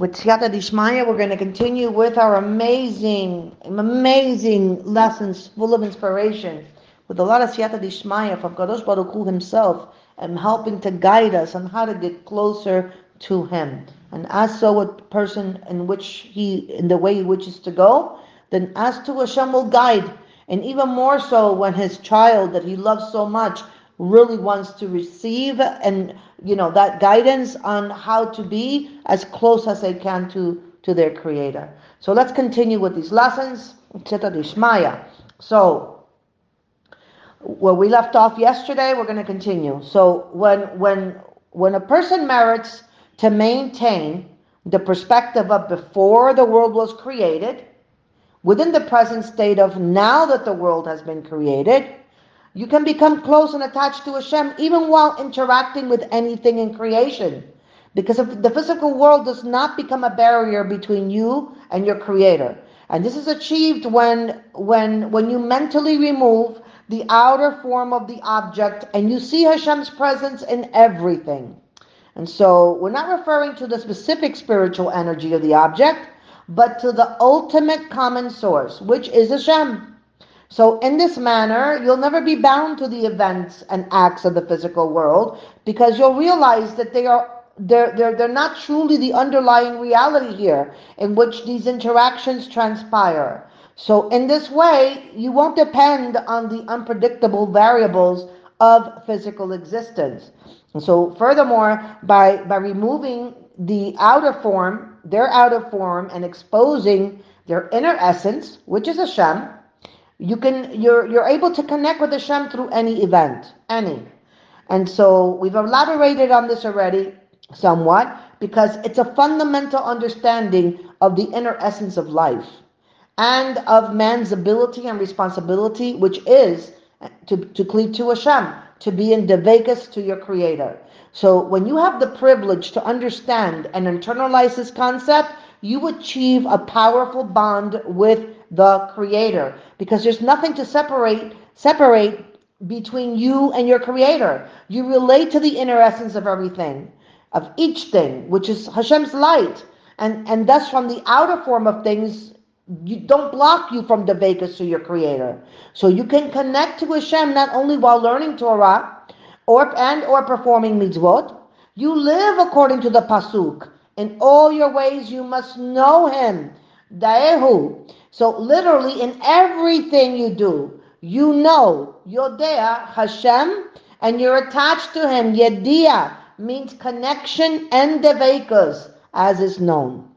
With Siyata Dishmaya, we're going to continue with our amazing, amazing lessons full of inspiration, with a lot of Siyata Dishmaya from Kadosh Baruch Hu himself, and helping to guide us on how to get closer to him. And as so a person in which he, in the way he wishes to go, then as to Hashem will guide. And even more so when his child that he loves so much really wants to receive and you know that guidance on how to be as close as they can to to their creator. So let's continue with these lessons. So where we left off yesterday we're going to continue. So when when when a person merits to maintain the perspective of before the world was created within the present state of now that the world has been created you can become close and attached to Hashem even while interacting with anything in creation. Because the physical world does not become a barrier between you and your creator. And this is achieved when when when you mentally remove the outer form of the object and you see Hashem's presence in everything. And so we're not referring to the specific spiritual energy of the object, but to the ultimate common source, which is Hashem. So in this manner, you'll never be bound to the events and acts of the physical world because you'll realize that they are they're, they're, they're not truly the underlying reality here in which these interactions transpire. So in this way, you won't depend on the unpredictable variables of physical existence. And so furthermore, by, by removing the outer form, their outer form, and exposing their inner essence, which is Hashem, you can you're you're able to connect with Hashem through any event, any. And so we've elaborated on this already somewhat because it's a fundamental understanding of the inner essence of life and of man's ability and responsibility, which is to, to cleave to Hashem, to be in devekas to your creator. So when you have the privilege to understand and internalize this concept, you achieve a powerful bond with the creator. Because there's nothing to separate separate between you and your creator. You relate to the inner essence of everything of each thing which is Hashem's light. And and thus from the outer form of things you don't block you from devekas to your creator. So you can connect to Hashem not only while learning Torah or and or performing mitzvot. You live according to the pasuk. In all your ways you must know him. Daehu so literally in everything you do, you know Yodea Hashem and you're attached to him. Yedia means connection and devekas, as is known.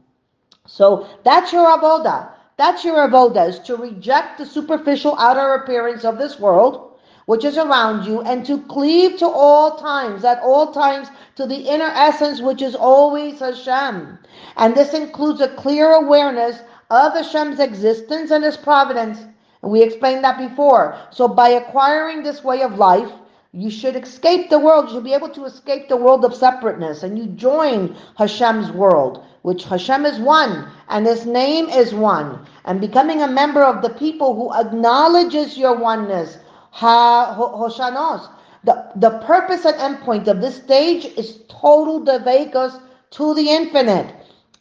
So that's your avoda. That's your avoda is to reject the superficial outer appearance of this world, which is around you, and to cleave to all times, at all times, to the inner essence, which is always Hashem. And this includes a clear awareness of Hashem's existence and His providence. And we explained that before. So by acquiring this way of life, you should escape the world. You should be able to escape the world of separateness and you join Hashem's world, which Hashem is one and His name is one. And becoming a member of the people who acknowledges your oneness, ha, Hoshanos. The, the purpose and endpoint of this stage is total devekos to the infinite.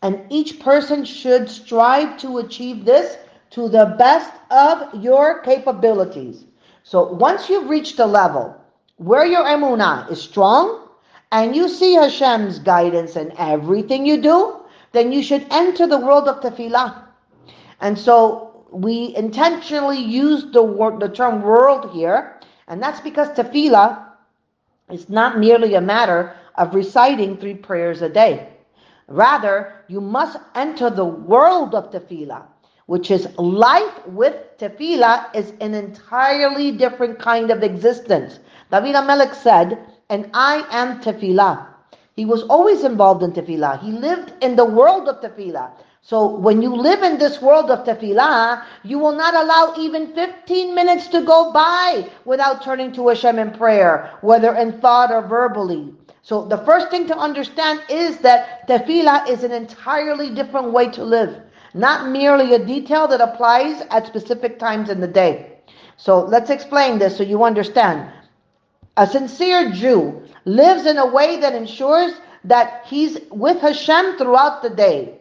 And each person should strive to achieve this to the best of your capabilities. So once you've reached a level where your emunah is strong and you see Hashem's guidance in everything you do, then you should enter the world of tefillah. And so we intentionally use the word, the term world here, and that's because tefillah is not merely a matter of reciting three prayers a day. Rather, you must enter the world of tefillah, which is life with tefillah is an entirely different kind of existence. David Amelech said, and I am tefillah. He was always involved in tefillah. He lived in the world of tefillah. So when you live in this world of tefillah, you will not allow even 15 minutes to go by without turning to Hashem in prayer, whether in thought or verbally. So the first thing to understand is that tefillah is an entirely different way to live, not merely a detail that applies at specific times in the day. So let's explain this so you understand. A sincere Jew lives in a way that ensures that he's with Hashem throughout the day.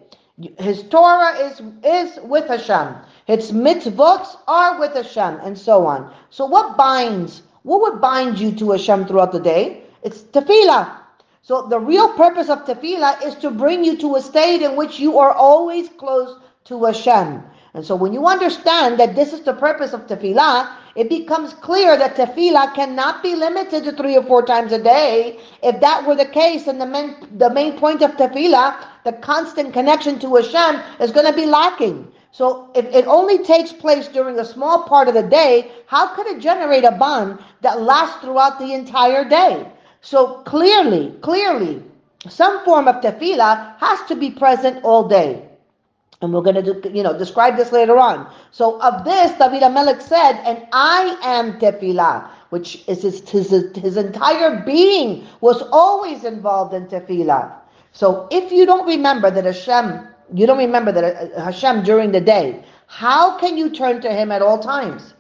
His Torah is, is with Hashem. Its mitzvot are with Hashem, and so on. So what binds? What would bind you to Hashem throughout the day? It's tefillah. So the real purpose of tefillah is to bring you to a state in which you are always close to Hashem. And so when you understand that this is the purpose of tefillah, it becomes clear that tefillah cannot be limited to three or four times a day. If that were the case, then the main, the main point of tefillah, the constant connection to Hashem, is going to be lacking. So if it only takes place during a small part of the day, how could it generate a bond that lasts throughout the entire day? So clearly, clearly, some form of tefillah has to be present all day. And we're going to, you know, describe this later on. So of this, David Amelech said, and I am tefillah, which is his, his, his entire being was always involved in tefillah. So if you don't remember that Hashem you don't remember that uh, Hashem during the day. How can you turn to Him at all times?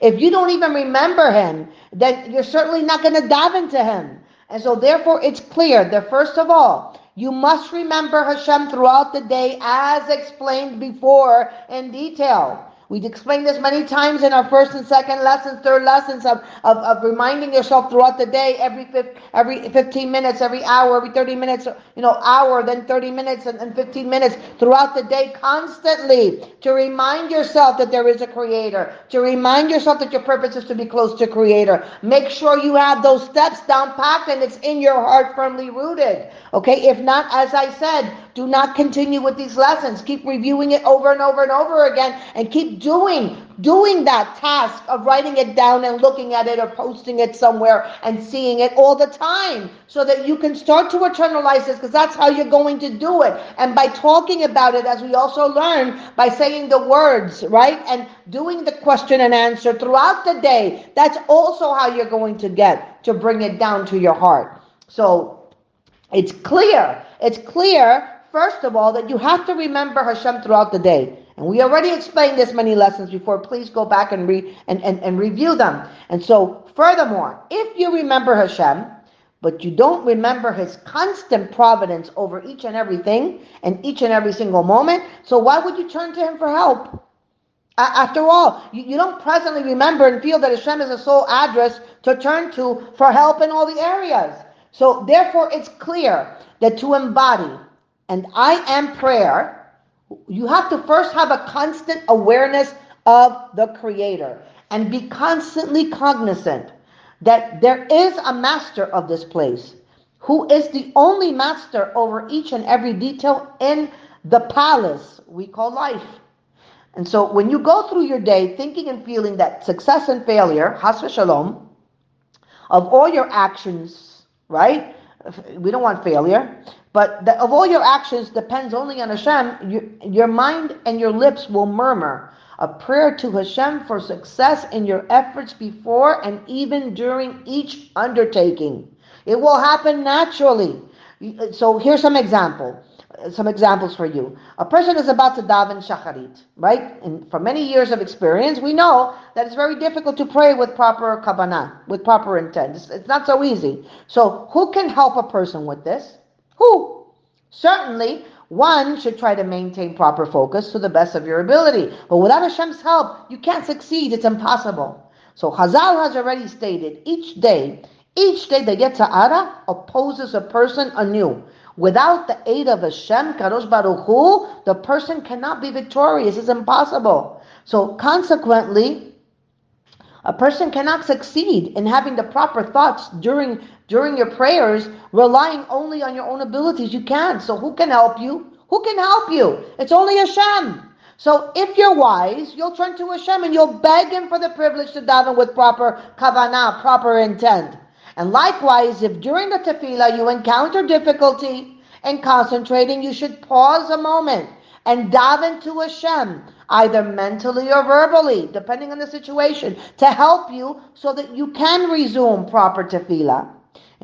If you don't even remember Him, then you're certainly not going to dive into Him. And so, therefore, it's clear that first of all, you must remember Hashem throughout the day as explained before in detail. We've explained this many times in our first and second lessons, third lessons of, of, of reminding yourself throughout the day, every every 15 minutes, every hour, every 30 minutes, you know, hour, then 30 minutes and, and 15 minutes throughout the day, constantly to remind yourself that there is a creator, to remind yourself that your purpose is to be close to creator. Make sure you have those steps down packed and it's in your heart firmly rooted. Okay, if not, as I said, do not continue with these lessons. Keep reviewing it over and over and over again and keep doing doing that task of writing it down and looking at it or posting it somewhere and seeing it all the time so that you can start to eternalize this because that's how you're going to do it. And by talking about it, as we also learn, by saying the words, right? And doing the question and answer throughout the day, that's also how you're going to get to bring it down to your heart. So it's clear. It's clear first of all, that you have to remember Hashem throughout the day. And we already explained this many lessons before. Please go back and, re- and, and, and review them. And so, furthermore, if you remember Hashem, but you don't remember his constant providence over each and everything and each and every single moment, so why would you turn to him for help? After all, you, you don't presently remember and feel that Hashem is a sole address to turn to for help in all the areas. So therefore, it's clear that to embody and I am prayer, you have to first have a constant awareness of the Creator and be constantly cognizant that there is a master of this place who is the only master over each and every detail in the palace we call life. And so when you go through your day thinking and feeling that success and failure, has shalom, of all your actions, right? We don't want failure. But the, of all your actions depends only on Hashem. You, your mind and your lips will murmur a prayer to Hashem for success in your efforts before and even during each undertaking. It will happen naturally. So here's some example, some examples for you. A person is about to daven shacharit, right? And for many years of experience, we know that it's very difficult to pray with proper kavanah, with proper intent. It's, it's not so easy. So who can help a person with this? Who? Certainly, one should try to maintain proper focus to the best of your ability. But without Hashem's help, you can't succeed. It's impossible. So Chazal has already stated each day, each day the Yetzer Hara opposes a person anew. Without the aid of Hashem, Kadosh Baruch Hu, the person cannot be victorious. It's impossible. So consequently, a person cannot succeed in having the proper thoughts during during your prayers, relying only on your own abilities. You can't. So who can help you? Who can help you? It's only Hashem. So if you're wise, you'll turn to Hashem and you'll beg Him for the privilege to daven with proper kavanah, proper intent. And likewise, if during the tefillah you encounter difficulty in concentrating, you should pause a moment and daven to Hashem, either mentally or verbally, depending on the situation, to help you so that you can resume proper tefillah.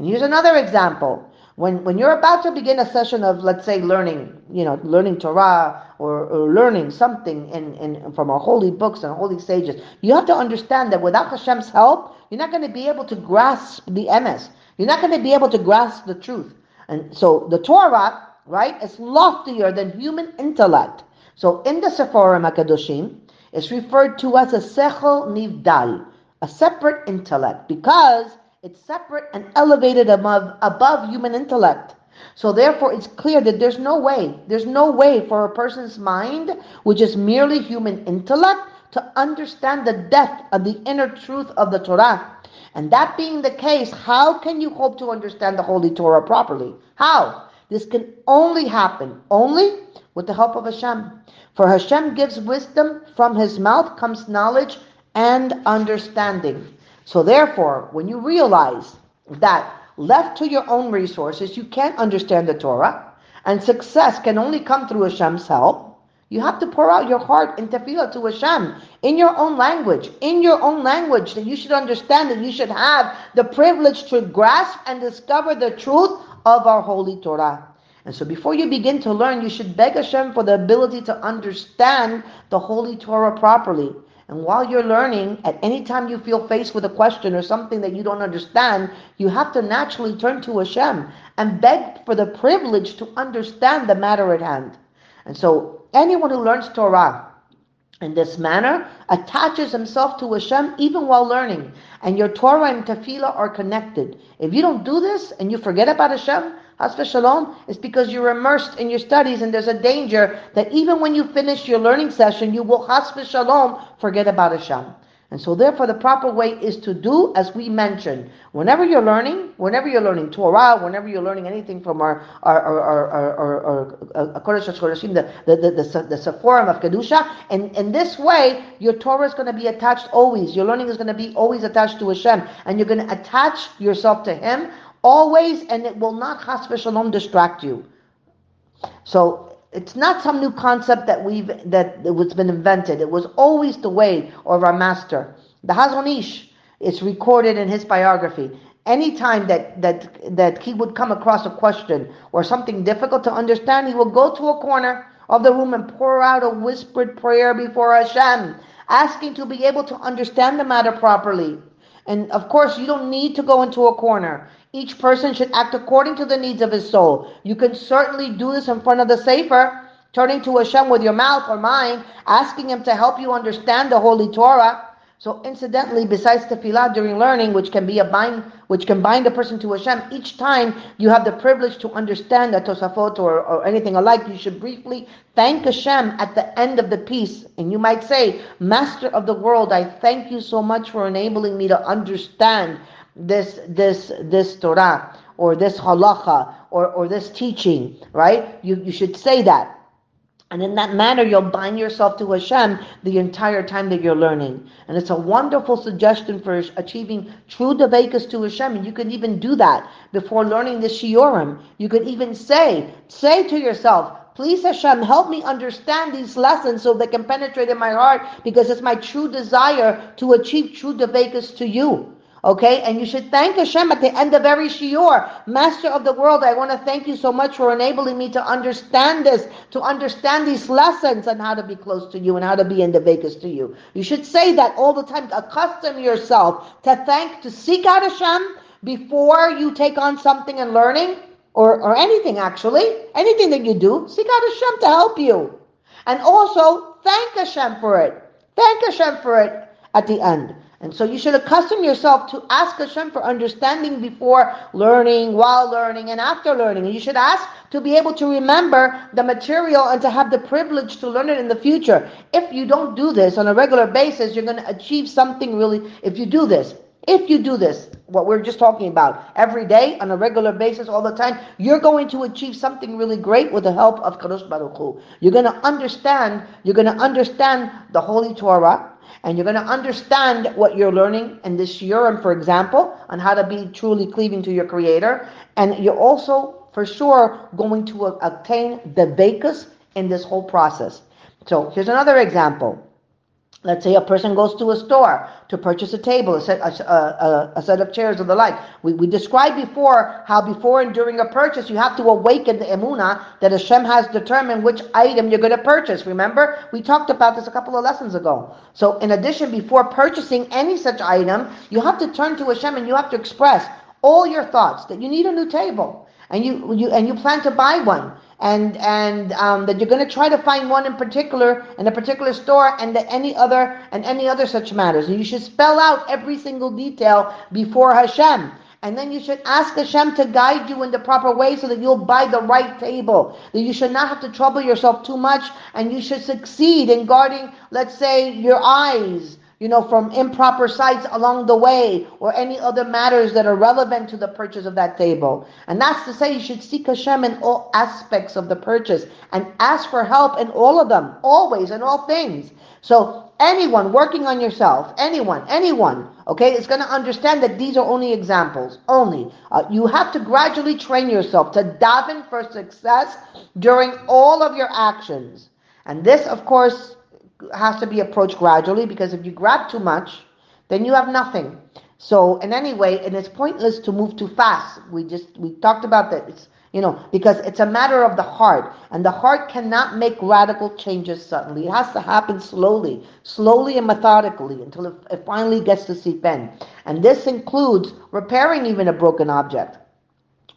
And here's another example. When, when you're about to begin a session of, let's say, learning, you know, learning Torah or, or learning something in, in, from our holy books and holy sages, you have to understand that without Hashem's help, you're not going to be able to grasp the emes. You're not going to be able to grasp the truth. And so the Torah, right, is loftier than human intellect. So in the Sefarim HaKadoshim, it's referred to as a Sechel Nivdal, a separate intellect, because it's separate and elevated above, above human intellect. So therefore, it's clear that there's no way, there's no way for a person's mind, which is merely human intellect, to understand the depth of the inner truth of the Torah. And that being the case, how can you hope to understand the Holy Torah properly? How? This can only happen, only with the help of Hashem. For Hashem gives wisdom, from his mouth comes knowledge and understanding. So therefore, when you realize that left to your own resources, you can't understand the Torah, and success can only come through Hashem's help, you have to pour out your heart in tefillah to Hashem in your own language, in your own language that you should understand that you should have the privilege to grasp and discover the truth of our holy Torah. And so before you begin to learn, you should beg Hashem for the ability to understand the holy Torah properly. And while you're learning, at any time you feel faced with a question or something that you don't understand, you have to naturally turn to Hashem and beg for the privilege to understand the matter at hand. And so anyone who learns Torah in this manner attaches himself to Hashem even while learning. And your Torah and Tefillah are connected. If you don't do this and you forget about Hashem, chas v'shalom, it's because you're immersed in your studies and there's a danger that even when you finish your learning session, you will chas v'shalom forget about Hashem. And so therefore the proper way is to do as we mentioned. Whenever you're learning, whenever you're learning Torah, whenever you're learning anything from our our our our our, our, uh, uh, Kodesh HaKodeshim, the the the, the, the Sephorim of Kedusha, and in this way, your Torah is going to be attached always. Your learning is going to be always attached to Hashem, and you're going to attach yourself to Him always, and it will not chas v'shalom distract you. So it's not some new concept that we've that it was been invented. It was always the way of our master. The Chazon Ish is recorded in his biography. Anytime that that that he would come across a question or something difficult to understand, he would go to a corner of the room and pour out a whispered prayer before Hashem, asking to be able to understand the matter properly. And of course, you don't need to go into a corner. Each person should act according to the needs of his soul. You can certainly do this in front of the Sefer, turning to Hashem with your mouth or mind, asking Him to help you understand the Holy Torah. So, incidentally, besides tefillah during learning, which can be a bind, which can bind a person to Hashem, each time you have the privilege to understand the Tosafot or, or anything alike, you should briefly thank Hashem at the end of the piece. And you might say, Master of the world, I thank you so much for enabling me to understand this this this Torah or this halacha or, or this teaching, right? You, you should say that. And in that manner, you'll bind yourself to Hashem the entire time that you're learning. And it's a wonderful suggestion for achieving true devekas to Hashem. And you can even do that before learning the shiurim. You could even say, say to yourself, Please Hashem, help me understand these lessons so they can penetrate in my heart because it's my true desire to achieve true devekas to you. Okay, and you should thank Hashem at the end of every shiur. Master of the world, I want to thank you so much for enabling me to understand this, to understand these lessons and how to be close to you and how to be in devekas to you. You should say that all the time. Accustom yourself to thank, to seek out Hashem before you take on something and learning, or, or anything actually, anything that you do, seek out Hashem to help you. And also thank Hashem for it. Thank Hashem for it at the end. And so you should accustom yourself to ask Hashem for understanding before learning, while learning, and after learning. And you should ask to be able to remember the material and to have the privilege to learn it in the future. If you don't do this on a regular basis, you're going to achieve something really, if you do this. If you do this, what we're just talking about, every day, on a regular basis, all the time, you're going to achieve something really great with the help of Kadosh Baruch Hu. You're going to understand, you're going to understand the Holy Torah, and you're going to understand what you're learning in this shiurim, for example, on how to be truly cleaving to your Creator. And you're also, for sure, going to obtain devekas in this whole process. So here's another example. Let's say a person goes to a store to purchase a table, a set, a, a, a set of chairs or the like. We, we described before how before and during a purchase you have to awaken the emuna that Hashem has determined which item you're going to purchase. Remember, we talked about this a couple of lessons ago. So in addition, before purchasing any such item, you have to turn to Hashem and you have to express all your thoughts that you need a new table and you, you and you plan to buy one, and and um, that you're going to try to find one in particular in a particular store, and any other and any other such matters. And you should spell out every single detail before Hashem. And then you should ask Hashem to guide you in the proper way so that you'll buy the right table. That you should not have to trouble yourself too much and you should succeed in guarding, let's say, your eyes, you know, from improper sights along the way or any other matters that are relevant to the purchase of that table. And that's to say you should seek Hashem in all aspects of the purchase and ask for help in all of them, always in all things. So anyone working on yourself, anyone, anyone, okay, is going to understand that these are only examples. Only. Uh, you have to gradually train yourself to daven for success during all of your actions. And this, of course, has to be approached gradually because if you grab too much, then you have nothing. So in any way, and it's pointless to move too fast. We just we talked about that. It's you know because it's a matter of the heart, and the heart cannot make radical changes suddenly. It has to happen slowly, slowly and methodically until it, it finally gets to seep in. And this includes repairing even a broken object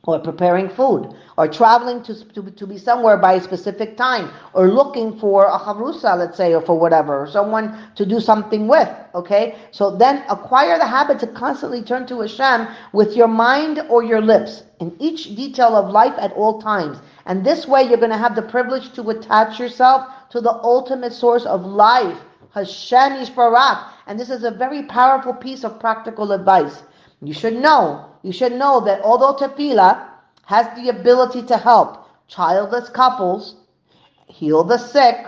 or preparing food, or traveling to, to, to be somewhere by a specific time, or looking for a chavrusa, let's say, or for whatever, or someone to do something with, okay? So then acquire the habit to constantly turn to Hashem with your mind or your lips in each detail of life at all times. And this way you're going to have the privilege to attach yourself to the ultimate source of life, Hashem Yisbarach. And this is a very powerful piece of practical advice. You should know, you should know that although tefillah has the ability to help childless couples, heal the sick,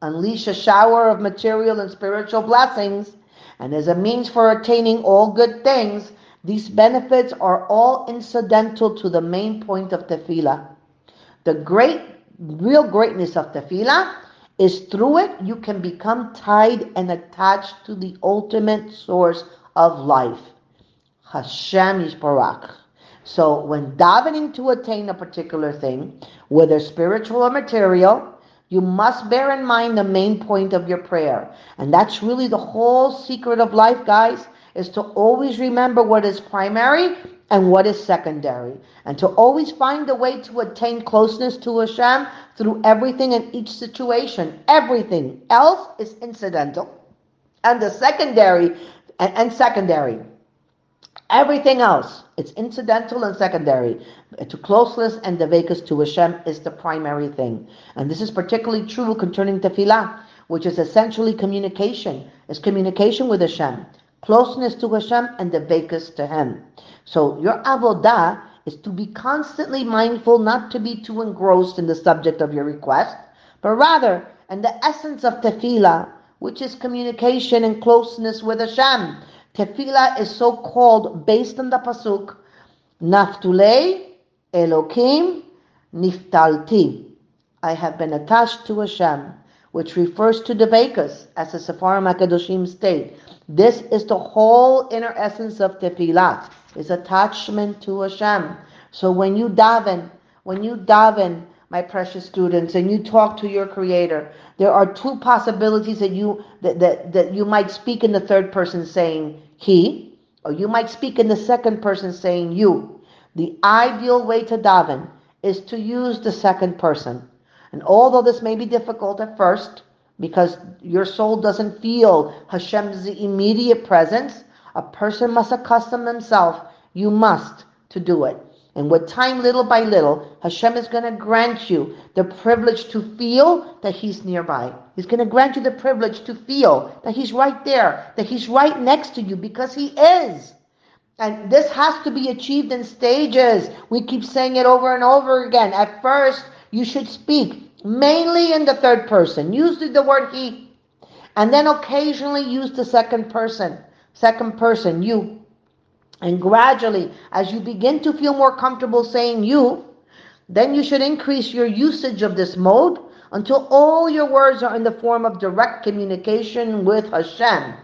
unleash a shower of material and spiritual blessings, and as a means for attaining all good things, these benefits are all incidental to the main point of tefillah. The great, real greatness of tefillah is through it you can become tied and attached to the ultimate source of life. Hashem Yisbarach. So when davening to attain a particular thing, whether spiritual or material, you must bear in mind the main point of your prayer. And that's really the whole secret of life, guys, is to always remember what is primary and what is secondary. And to always find a way to attain closeness to Hashem through everything in each situation. Everything else is incidental. And the secondary and, and secondary. Everything else, it's incidental and secondary. To closeness and devekas to Hashem is the primary thing. And this is particularly true concerning tefillah, which is essentially communication. It's communication with Hashem. Closeness to Hashem and devekas to Him. So your avodah is to be constantly mindful not to be too engrossed in the subject of your request, but rather in the essence of tefillah, which is communication and closeness with Hashem. Tefillah is so called based on the pasuk, Naftulei Elokim Niftalti. I have been attached to Hashem, which refers to devekas, as the Sefarim HaKadoshim state. This is the whole inner essence of Tefillah, is attachment to Hashem. So when you daven, when you daven, my precious students, and you talk to your creator, there are two possibilities that you that, that, that you might speak in the third person saying he, or you might speak in the second person saying you. The ideal way to daven is to use the second person. And although this may be difficult at first, because your soul doesn't feel Hashem's immediate presence, a person must accustom himself, you must, to do it. And with time, little by little, Hashem is going to grant you the privilege to feel that He's nearby. He's going to grant you the privilege to feel that He's right there, that He's right next to you because He is. And this has to be achieved in stages. We keep saying it over and over again. At first, you should speak mainly in the third person. Use the word He. And then occasionally use the second person. Second person, you. And gradually, as you begin to feel more comfortable saying you, then you should increase your usage of this mode until all your words are in the form of direct communication with Hashem.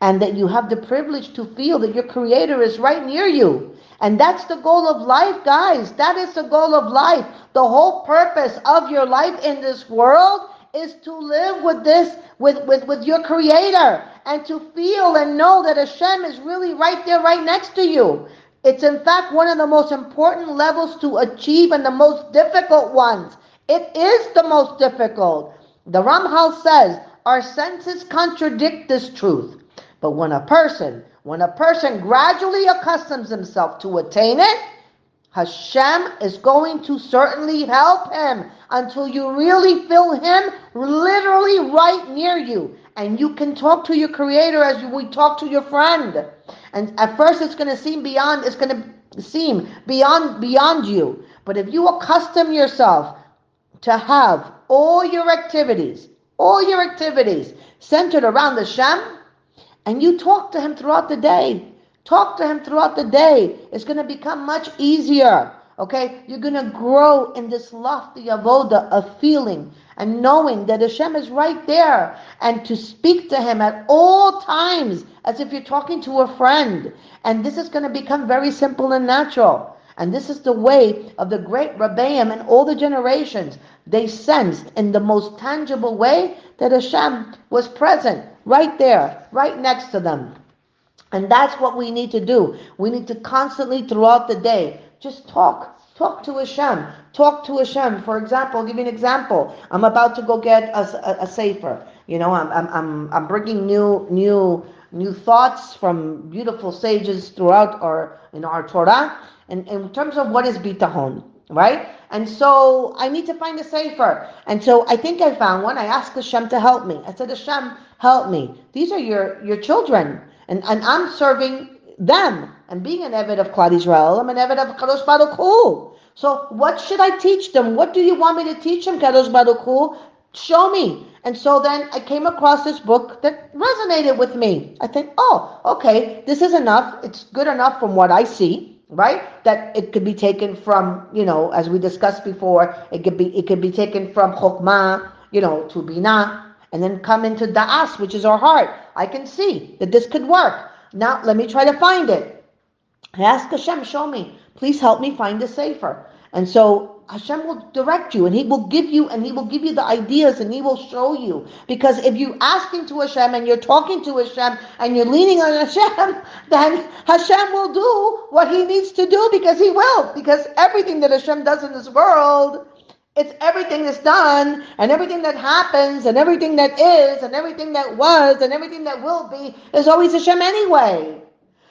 And that you have the privilege to feel that your Creator is right near you. And that's the goal of life, guys. That is the goal of life. The whole purpose of your life in this world is to live with this, with, with, with your creator and to feel and know that Hashem is really right there, right next to you. It's in fact one of the most important levels to achieve and the most difficult ones. It is the most difficult. The Ramchal says our senses contradict this truth. But when a person, when a person gradually accustoms himself to attain it, Hashem is going to certainly help him until you really feel him literally right near you. And you can talk to your creator as you would talk to your friend. And at first it's going to seem beyond, it's going to seem beyond, beyond you. But if you accustom yourself to have all your activities, all your activities centered around the and you talk to him throughout the day, Talk to him throughout the day. It's going to become much easier. Okay? You're going to grow in this lofty avoda of feeling and knowing that Hashem is right there and to speak to him at all times as if you're talking to a friend. And this is going to become very simple and natural. And this is the way of the great Rabbeim and all the generations. They sensed in the most tangible way that Hashem was present right there, right next to them. And that's what we need to do. We need to constantly throughout the day just talk. Talk to Hashem. Talk to Hashem. For example, I'll give you an example. I'm about to go get a, a, a sefer. You know, I'm, I'm, I'm, I'm bringing new, new, new thoughts from beautiful sages throughout our, in our Torah. And in terms of what is bitachon, right? And so I need to find a sefer. And so I think I found one. I asked Hashem to help me. I said, Hashem, help me. These are your, your children. And, and I'm serving them. And being an Eved of Klal Israel, I'm an Eved of Kadosh Baruch Hu. So what should I teach them? What do you want me to teach them, Kadosh Baruch Hu? Show me. And so then I came across this book that resonated with me. I think, oh, okay, this is enough. It's good enough from what I see, right? That it could be taken from, you know, as we discussed before, it could be it could be taken from Chokmah, you know, to Binah, and then come into Da'as, which is our heart. I can see that this could work. Now let me try to find it. I ask Hashem, show me. Please help me find the sefer. And so Hashem will direct you and He will give you and He will give you the ideas and He will show you. Because if you're asking to Hashem and you're talking to Hashem and you're leaning on Hashem, then Hashem will do what He needs to do because He will. Because everything that Hashem does in this world it's everything that's done and everything that happens and everything that is and everything that was and everything that will be is always Hashem anyway.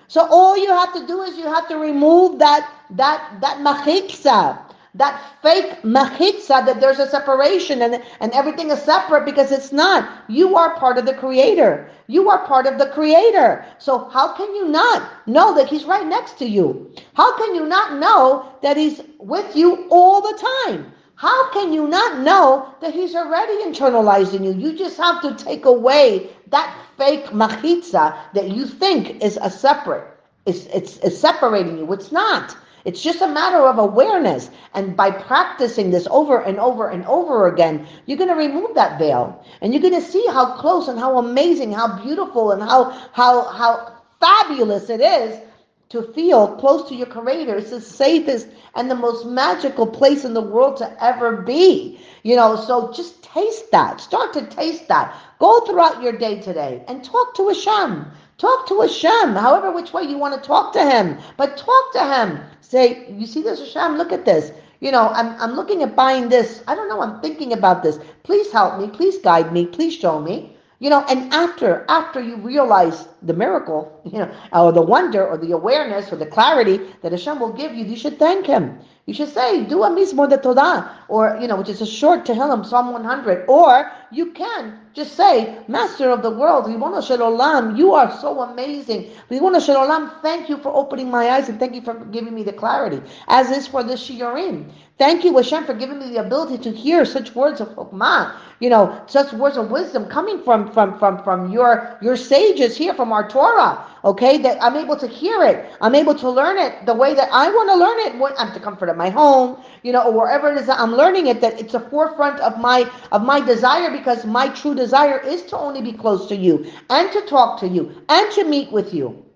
So all you have to do is you have to remove that that that machitza, that fake machitza that there's a separation and, and everything is separate because it's not. You are part of the creator. You are part of the creator. So how can you not know that he's right next to you? How can you not know that he's with you all the time? How can you not know that he's already internalizing you? You just have to take away that fake machitza that you think is a separate, it's, it's, it's separating you. It's not. It's just a matter of awareness. And by practicing this over and over and over again, you're going to remove that veil. And you're going to see how close and how amazing, how beautiful and how, how, how fabulous it is to feel close to your creator is the safest and the most magical place in the world to ever be. You know, so just taste that. Start to taste that. Go throughout your day today and talk to Hashem. Talk to Hashem, however which way you want to talk to him. But talk to him. Say, you see this Hashem? Look at this. You know, I'm, I'm looking at buying this. I don't know. I'm thinking about this. Please help me. Please guide me. Please show me. You know, and after after you realize the miracle, you know, or the wonder or the awareness or the clarity that Hashem will give you, you should thank Him. You should say, do a mizmor l'Todah, or, you know, which is a short Tehillim, Psalm 100. Or you can just say, Master of the world, Ribbono Shel Olam, you are so amazing. Ribbono Shel Olam, thank you for opening my eyes and thank you for giving me the clarity, as is for the Shiurim. Thank you, Hashem, for giving me the ability to hear such words of Chokmah, you know, such words of wisdom coming from, from, from, from your, your sages here, from our Torah, okay, that I'm able to hear it. I'm able to learn it the way that I want to learn it. When I'm the comfort of my home, you know, or wherever it is that I'm learning it, that it's a forefront of my, of my desire because my true desire is to only be close to you and to talk to you and to meet with you.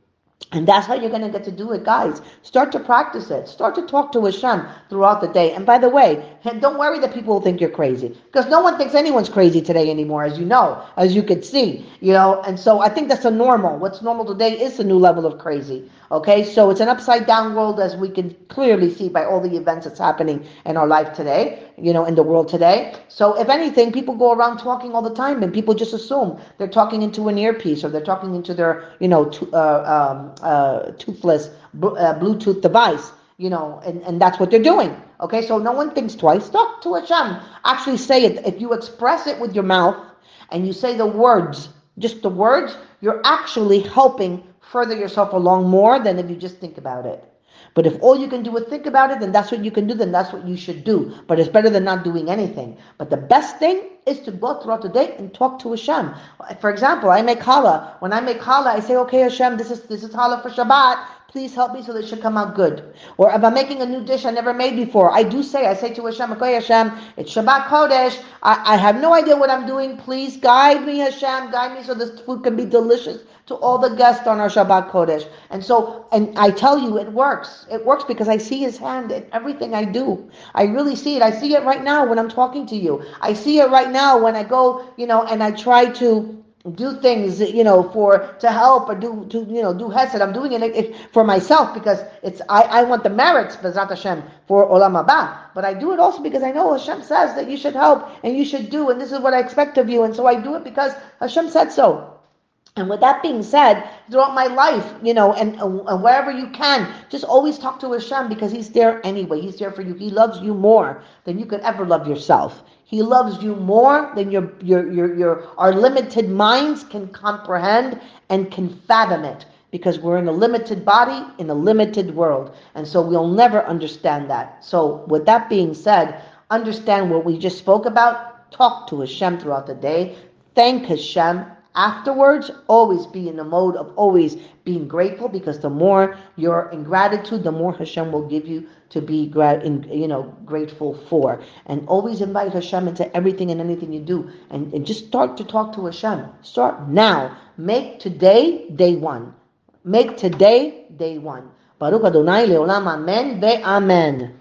And that's how you're going to get to do it, guys. Start to practice it. Start to talk to Hashem throughout the day. And by the way, don't worry that people will think you're crazy, because no one thinks anyone's crazy today anymore, as you know, as you could see, you know. And so I think that's a normal. What's normal today is a new level of crazy. Okay, so it's an upside down world, as we can clearly see by all the events that's happening in our life today, you know, in the world today. So if anything, people go around talking all the time, and people just assume they're talking into an earpiece or they're talking into their, you know, to, uh, um, uh, toothless uh, Bluetooth device, you know, and, and that's what they're doing. Okay, so no one thinks twice. Talk to Hashem. Actually say it. If you express it with your mouth and you say the words, just the words, you're actually helping further yourself along more than if you just think about it. But if all you can do is think about it, then that's what you can do, then that's what you should do. But it's better than not doing anything. But the best thing is to go throughout the day and talk to Hashem. For example, I make challah. When I make challah, I say, okay, Hashem, this is this is challah for Shabbat. Please help me so that should come out good. Or if I'm making a new dish I never made before, I do say, I say to Hashem, okay, Hashem, it's Shabbat Kodesh. I, I have no idea what I'm doing. Please guide me, Hashem, guide me so this food can be delicious to all the guests on our Shabbat Kodesh. And so, and I tell you, it works. It works because I see His hand in everything I do. I really see it. I see it right now when I'm talking to you. I see it right now when I go, you know, and I try to do things, you know, for to help or do to you know do hesed. I'm doing it for myself because it's I, I want the merits, Bezrat Hashem, for Olam Haba. But I do it also because I know Hashem says that you should help and you should do, and this is what I expect of you, and so I do it because Hashem said so. And with that being said, throughout my life, you know, and, and wherever you can, just always talk to Hashem because He's there anyway. He's there for you. He loves you more than you could ever love yourself. He loves you more than your your your, your our limited minds can comprehend and can fathom it. Because we're in a limited body in a limited world. And so we'll never understand that. So with that being said, understand what we just spoke about. Talk to Hashem throughout the day. Thank Hashem afterwards always be in the mode of always being grateful because the more you're in gratitude the more Hashem will give you to be in you know grateful for. And always invite Hashem into everything and anything you do. And, and just start to talk to Hashem. Start now. Make today day one. Make today day one. Baruch Adonai leolam amen ve amen